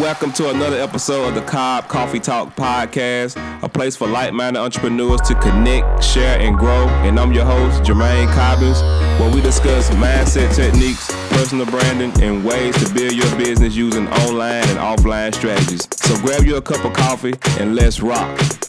welcome to another episode of the Cobb Coffee Talk Podcast, a place for like-minded entrepreneurs to connect, share, and grow. And I'm your host, Jermaine Cobbins, where we discuss mindset techniques, personal branding, and ways to build your business using online and offline strategies. So grab you a cup of coffee and let's rock.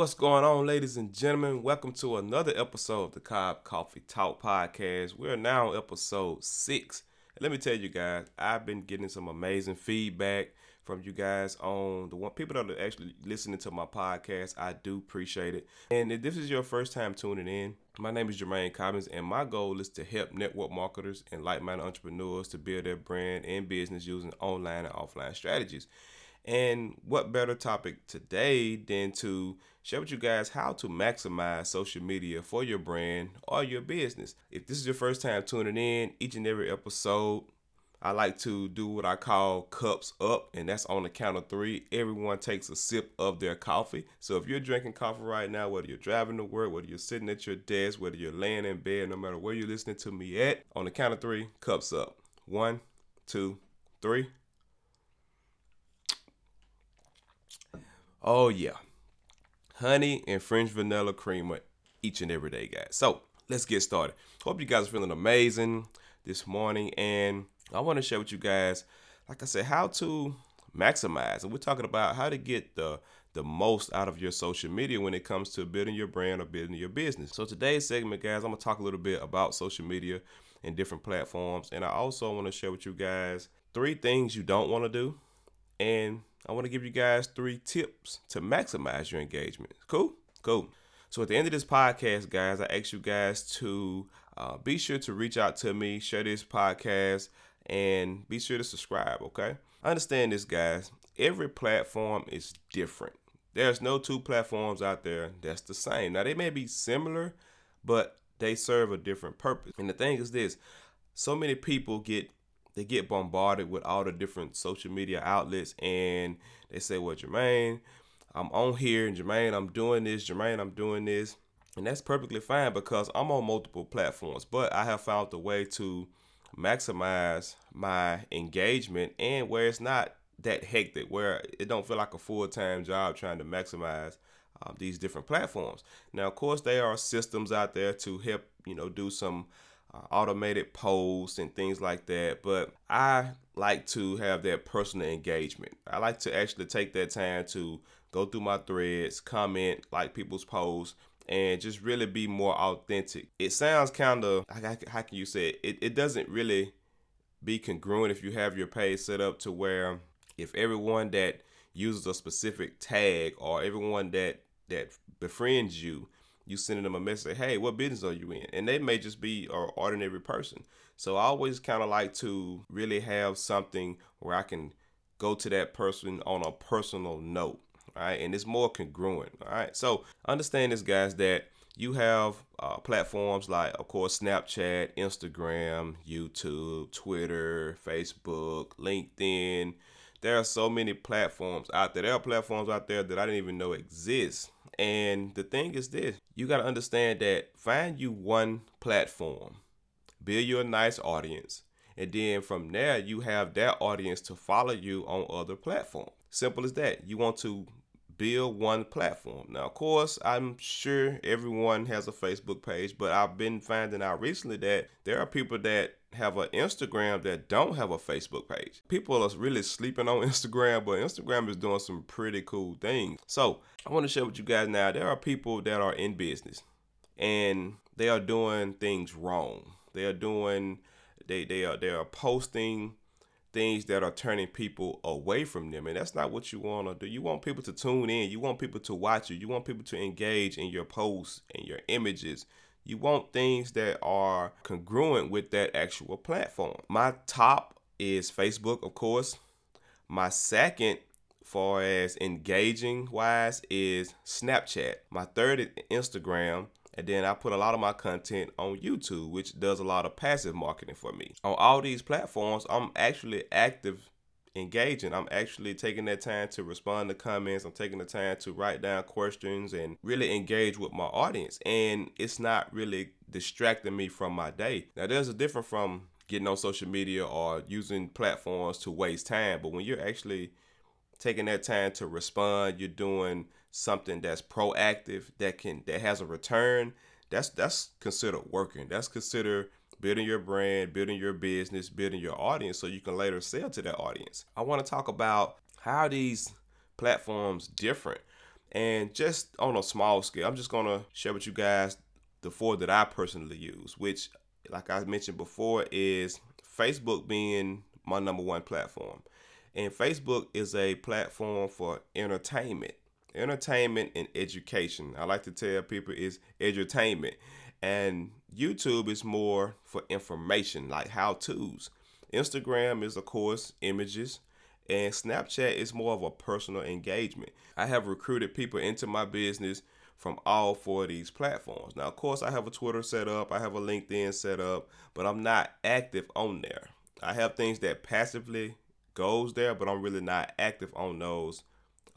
What's going on, ladies and gentlemen? Welcome to another episode of the Cobb Coffee Talk Podcast. We're now episode six. And let me tell you guys, I've been getting some amazing feedback from you guys on the one people that are actually listening to my podcast. I do appreciate it. And if this is your first time tuning in, my name is Jermaine Cobbins, and my goal is to help network marketers and like-minded entrepreneurs to build their brand and business using online and offline strategies. And what better topic today than to share with you guys how to maximize social media for your brand or your business. If this is your first time tuning in, each and every episode, I like to do what I call cups up, and that's on the count of three. Everyone takes a sip of their coffee. So if you're drinking coffee right now, whether you're driving to work, whether you're sitting at your desk, whether you're laying in bed, no matter where you're listening to me at, on the count of three, cups up. One, two, three. Oh, yeah. Honey and French vanilla creamer each and every day, guys. So let's get started. Hope you guys are feeling amazing this morning. And I want to share with you guys, like I said, how to maximize. And we're talking about how to get the the most out of your social media when it comes to building your brand or building your business. So today's segment, guys, I'm gonna talk a little bit about social media and different platforms. And I also want to share with you guys three things you don't want to do and I want to give you guys three tips to maximize your engagement. Cool? Cool. So at the end of this podcast, guys, I ask you guys to uh, be sure to reach out to me, share this podcast, and be sure to subscribe, okay? Understand this, guys. Every platform is different. There's no two platforms out there that's the same. Now, they may be similar, but they serve a different purpose. And the thing is this so many people get they get bombarded with all the different social media outlets and they say, Well, Jermaine, I'm on here and Jermaine, I'm doing this, Jermaine, I'm doing this. And that's perfectly fine because I'm on multiple platforms, but I have found a way to maximize my engagement and where it's not that hectic, where it don't feel like a full-time job trying to maximize um, these different platforms. Now, of course, there are systems out there to help, you know, do some uh, automated posts and things like that. But I like to have that personal engagement. I like to actually take that time to go through my threads, comment, like people's posts, and just really be more authentic. It sounds kind of, like how can you say it? it? It doesn't really be congruent if you have your page set up to where if everyone that uses a specific tag or everyone that that befriends you you sending them a message, hey, what business are you in? And they may just be an ordinary person. So I always kind of like to really have something where I can go to that person on a personal note. Right. And it's more congruent. All right. So understand this, guys, that you have uh, platforms like, of course, Snapchat, Instagram, YouTube, Twitter, Facebook, LinkedIn. There are so many platforms out there. There are platforms out there that I didn't even know exist and the thing is this you got to understand that find you one platform, build you a nice audience, and then from there you have that audience to follow you on other platforms. Simple as that. You want to build one platform. Now, of course, I'm sure everyone has a Facebook page, but I've been finding out recently that there are people that have an Instagram that don't have a Facebook page. People are really sleeping on Instagram, but Instagram is doing some pretty cool things. So, I want to share with you guys now there are people that are in business and they are doing things wrong. They are doing they they are they are posting things that are turning people away from them. And that's not what you want to do. You want people to tune in. You want people to watch you. You want people to engage in your posts and your images. You want things that are congruent with that actual platform. My top is Facebook, of course. My second, far as engaging wise, is Snapchat. My third is Instagram. And then I put a lot of my content on YouTube, which does a lot of passive marketing for me. On all these platforms, I'm actually active engaging. I'm actually taking that time to respond to comments. I'm taking the time to write down questions and really engage with my audience. And it's not really distracting me from my day. Now, there's a difference from getting on social media or using platforms to waste time, but when you're actually taking that time to respond, you're doing something that's proactive that can that has a return. That's that's considered working. That's considered building your brand, building your business, building your audience so you can later sell to that audience. I want to talk about how these platforms different and just on a small scale. I'm just going to share with you guys the four that I personally use, which like I mentioned before is Facebook being my number one platform. And Facebook is a platform for entertainment. Entertainment and education. I like to tell people is edutainment. And YouTube is more for information, like how to's. Instagram is, of course, images. And Snapchat is more of a personal engagement. I have recruited people into my business from all four of these platforms. Now, of course, I have a Twitter set up, I have a LinkedIn set up, but I'm not active on there. I have things that passively goes there, but I'm really not active on those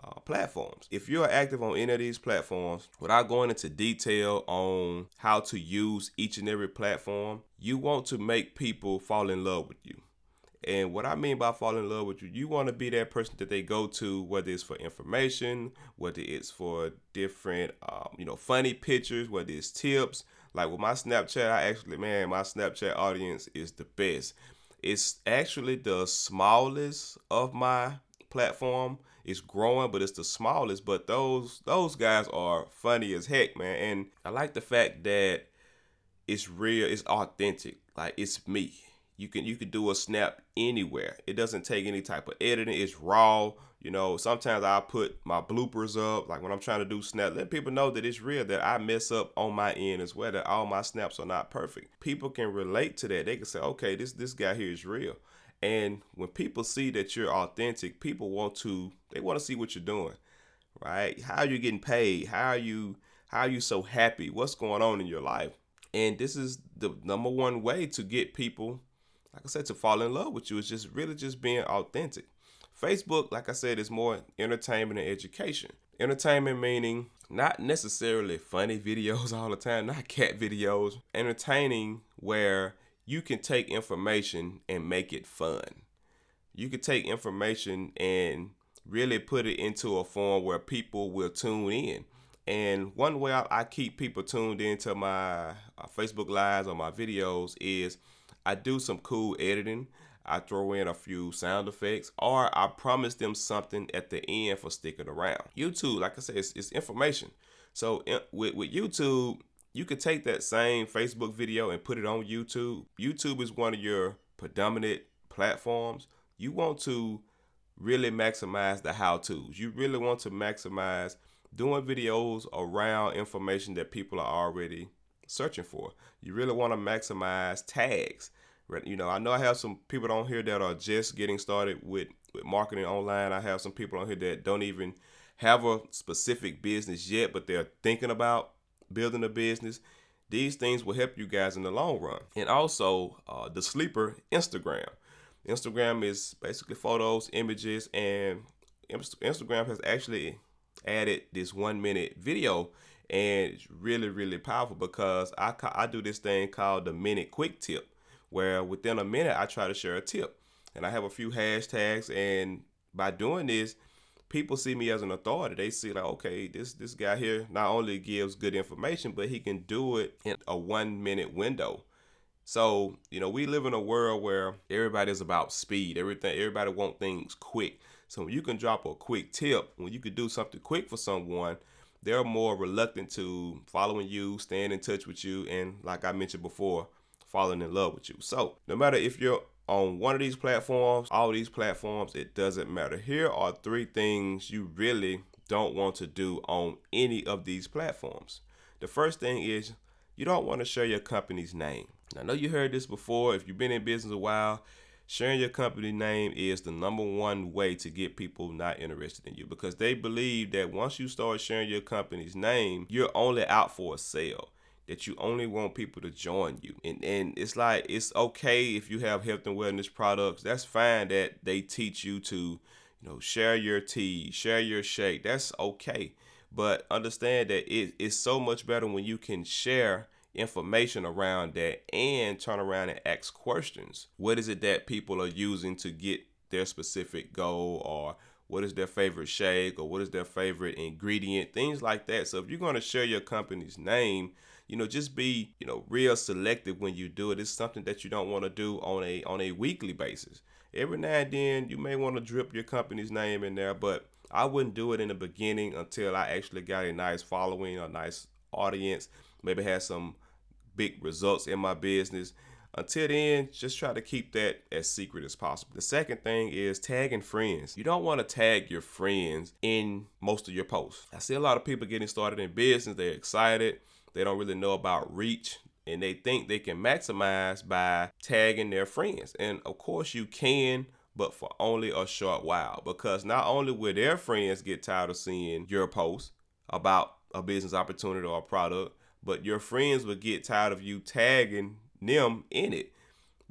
uh, platforms. If you're active on any of these platforms, without going into detail on how to use each and every platform, you want to make people fall in love with you. And what I mean by fall in love with you, you want to be that person that they go to, whether it's for information, whether it's for different, um, you know, funny pictures, whether it's tips. Like with my Snapchat, I actually, man, my Snapchat audience is the best. It's actually the smallest of my platform. It's growing, but it's the smallest. But those those guys are funny as heck, man. And I like the fact that it's real, it's authentic. Like it's me. You can you can do a snap anywhere. It doesn't take any type of editing. It's raw. You know, sometimes I put my bloopers up, like when I'm trying to do snap, let people know that it's real, that I mess up on my end as well, that all my snaps are not perfect. People can relate to that. They can say, okay, this this guy here is real. And when people see that you're authentic, people want to they want to see what you're doing. Right? How are you getting paid? How are you how are you so happy? What's going on in your life? And this is the number one way to get people, like I said, to fall in love with you is just really just being authentic. Facebook, like I said, is more entertainment and education. Entertainment meaning not necessarily funny videos all the time, not cat videos. Entertaining where you can take information and make it fun. You can take information and really put it into a form where people will tune in. And one way I, keep people tuned into my uh, Facebook Lives or my videos is I do some cool editing. I throw in a few sound effects, or I promise them something at the end for sticking around. YouTube, like I said, it's, it's information. So with, with YouTube, you could take that same Facebook video and put it on YouTube. YouTube is one of your predominant platforms. You want to really maximize the how to's. You really want to maximize doing videos around information that people are already searching for. You really want to maximize tags. You know, I know I have some people on here that are just getting started with, with marketing online. I have some people on here that don't even have a specific business yet, but they're thinking about building a business. These things will help you guys in the long run. And also, uh, the sleeper Instagram. Instagram is basically photos, images, and Instagram has actually added this one minute video and it's really really powerful because I, I do this thing called the minute quick tip where within a minute I try to share a tip. And I have a few hashtags and by doing this, people see me as an authority. They see like, okay, this this guy here not only gives good information, but he can do it in a one minute window. So, you know, we live in a world where everybody's about speed. Everything everybody want things quick. So when you can drop a quick tip, when you can do something quick for someone, they're more reluctant to following you, staying in touch with you, and like I mentioned before, falling in love with you. So no matter if you're on one of these platforms, all these platforms, it doesn't matter. Here are three things you really don't want to do on any of these platforms. The first thing is you don't want to share your company's name. I know you heard this before. If you've been in business a while, sharing your company name is the number one way to get people not interested in you because they believe that once you start sharing your company's name, you're only out for a sale that you only want people to join you. And and it's like it's okay if you have health and wellness products. That's fine that they teach you to, you know, share your tea, share your shake. That's okay. But understand that it is so much better when you can share information around that and turn around and ask questions. What is it that people are using to get their specific goal or what is their favorite shake or what is their favorite ingredient, things like that. So if you're going to share your company's name, you know, just be, you know, real selective when you do it. It's something that you don't want to do on a on a weekly basis. Every now and then you may want to drip your company's name in there, but I wouldn't do it in the beginning until I actually got a nice following, a nice audience, maybe had some big results in my business. Until then, just try to keep that as secret as possible. The second thing is tagging friends. You don't want to tag your friends in most of your posts. I see a lot of people getting started in business, they're excited, they don't really know about reach, and they think they can maximize by tagging their friends. And of course, you can, but for only a short while because not only will their friends get tired of seeing your posts about a business opportunity or a product, but your friends will get tired of you tagging them in it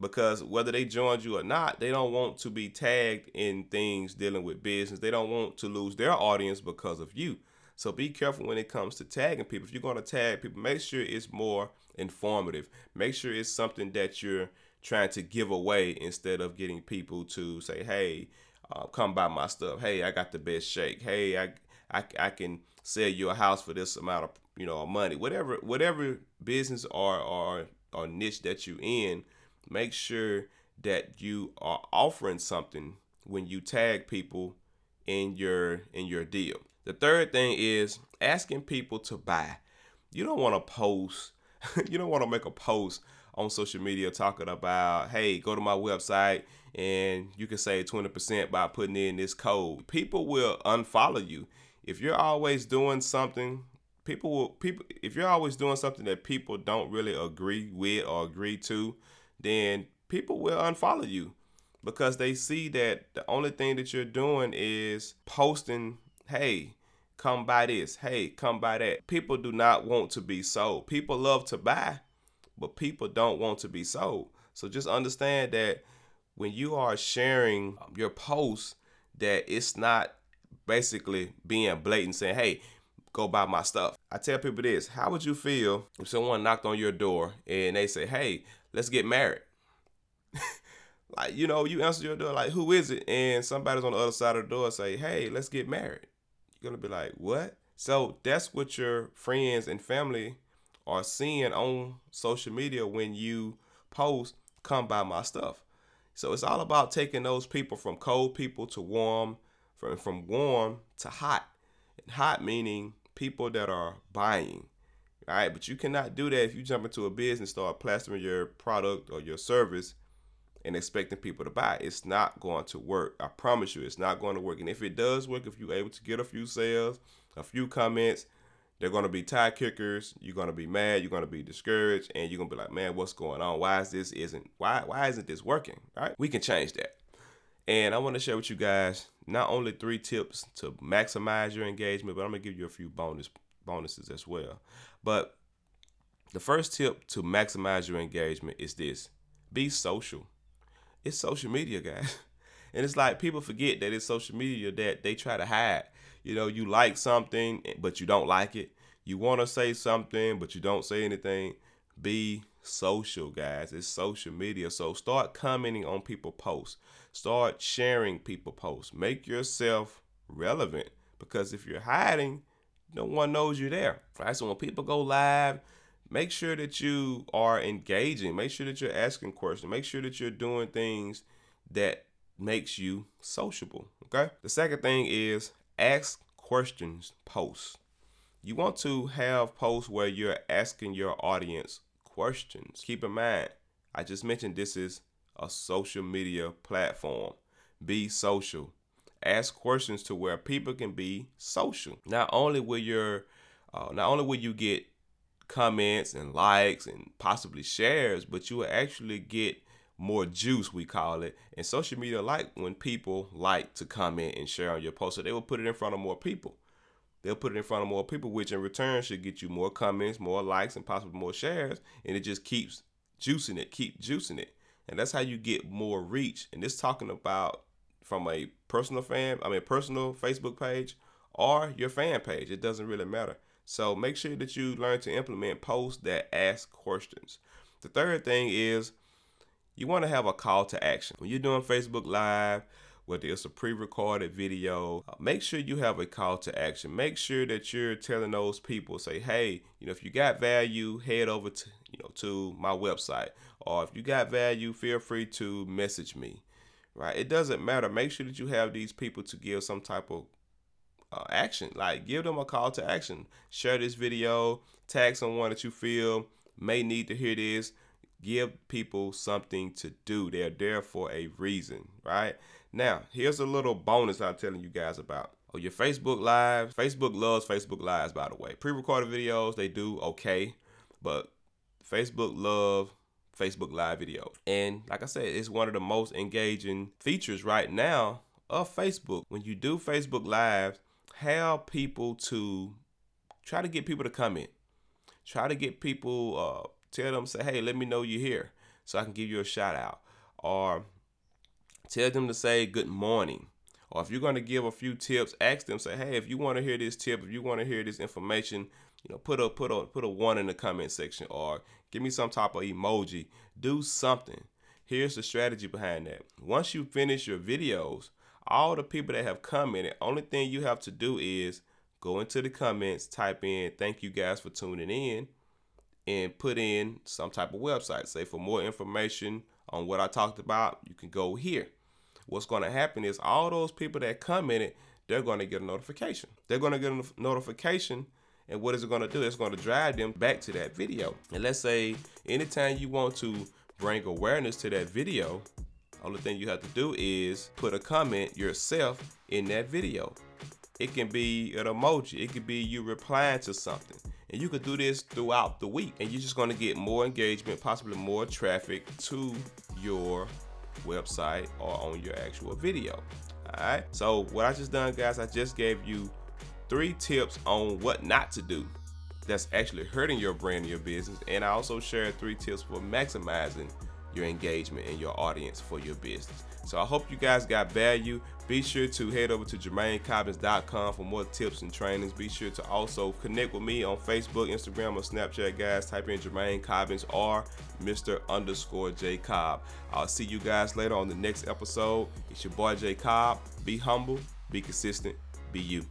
because whether they joined you or not, they don't want to be tagged in things dealing with business. They don't want to lose their audience because of you. So be careful when it comes to tagging people. If you're going to tag people, make sure it's more informative. Make sure it's something that you're trying to give away instead of getting people to say, "Hey, uh, come buy my stuff. Hey, I got the best shake. Hey, I, I I can sell you a house for this amount of you know money. Whatever whatever business or or or niche that you in, make sure that you are offering something when you tag people in your in your deal. The third thing is asking people to buy. You don't want to post, you don't want to make a post on social media talking about, hey, go to my website and you can save 20% by putting in this code. People will unfollow you. If you're always doing something people will people if you're always doing something that people don't really agree with or agree to, then people will unfollow you because they see that the only thing that you're doing is posting, hey, come buy this, hey, come buy that. People do not want to be sold. People love to buy, but people don't want to be sold. So just understand that when you are sharing your posts, that it's not basically being blatant saying, hey, go buy my stuff. I tell people this how would you feel if someone knocked on your door and they say, hey, let's get married? like, you know, you answer your door, like, who is it? And somebody's on the other side of the door say, hey, let's get married. To be like, what? So that's what your friends and family are seeing on social media when you post, come buy my stuff. So it's all about taking those people from cold people to warm, from, from warm to hot. And hot meaning people that are buying. All right, but you cannot do that if you jump into a business, start plastering your product or your service and expecting people to buy. It's not going to work. I promise you, it's not going to work. And if it does work, if you're able to get a few sales, a few comments, they're going to be tie kickers. You're going to be mad. You're going to be discouraged, and you're going to be like, "Man, what's going on? Why is this isn't why why isn't this working?" Right, we can change that. And I want to share with you guys not only three tips to maximize your engagement, but I'm gonna give you a few bonus bonuses as well. But the first tip to maximize your engagement is this: be social. It's social media, guys. And it's like people forget that it's social media that they try to hide. You know, you like something, eh, but you don't like it. You want to say something, but you don't say anything. Be social, guys. It's social media. So start commenting on people posts. Start sharing people posts. Make yourself relevant because if you're hiding, no one knows you're there. Right? So when people go live, make sure that you are engaging. Make sure that you're asking questions. Make sure that you're doing things that makes you sociable. Okay. The second thing is ask questions posts. You want to have posts where you're asking your audience questions. Keep in mind, I just mentioned this is a social media platform. Be social. Ask questions to where people can be social. Not only will your uh, not only will you get comments and likes and possibly shares, but you will actually get more juice, we call it. And social media like when people like to comment and share on your post, so they will put it in front of more people they'll put it in front of more people, which in return should get you more comments, more likes, and possibly more shares. And it just keeps juicing it, keep juicing it. And that's how you get more reach. And this talking about from a personal fan, I mean personal Facebook page or your fan page. It doesn't really matter. So make sure that you learn to implement posts that ask questions. The third thing is you want to have a call to action. When you're doing Facebook Live, whether it's a pre-recorded video, uh, make sure you have a call to action. Make sure that you're telling those people, say, hey, you know, if you got value, head over to, you know, to my website. Or if you got value, feel free to message me. Right? It doesn't matter. Make sure that you have these people to give some type of uh, action. Like give them a call to action. Share this video, tag someone that you feel may need to hear this. Give people something to do. They're there for a reason, right? Now, here's a little bonus I'm telling you guys about. Oh, your Facebook Live. Facebook loves Facebook Lives, by the way. Pre-recorded videos, they do okay, but Facebook love Facebook Live videos. And like I said, it's one of the most engaging features right now of Facebook. When you do Facebook Live, have people to try to get people to comment. Try to get people, uh, tell them, say, hey, let me know you're here so I can give you a shout out. Or Tell them to say good morning. Or if you're going to give a few tips, ask them, say, hey, if you want to hear this tip, if you want to hear this information, you know, put a put a put a one in the comment section or give me some type of emoji. Do something. Here's the strategy behind that. Once you finish your videos, all the people that have commented, only thing you have to do is go into the comments, type in thank you guys for tuning in, and put in some type of website. Say for more information on what I talked about, you can go here what's going to happen is all those people that commented, they're going to get a notification. They're going to get a notification. And what is it going to do? It's going to drive them back to that video. And let's say anytime you want to bring awareness to that video, only thing you have to do is put a comment yourself in that video. It can be an emoji, it could be you replying to something. And you could do this throughout the week. And you're just gonna get more engagement, possibly more traffic to your website or on your actual video. Alright, so what I just done, guys, I just gave you three tips on what not to do that's actually hurting your brand and your business. And I also shared three tips for maximizing your engagement and your audience for your business. So I hope you guys got value. Be sure to head over to JermaineCobbins.com for more tips and trainings. Be sure to also connect with me on Facebook, Instagram, or Snapchat, guys. Type in Jermaine Cobbins or Mr. underscore J Cobb. I'll see you guys later on the next episode. It's your boy J Cobb. Be humble, be consistent, be you.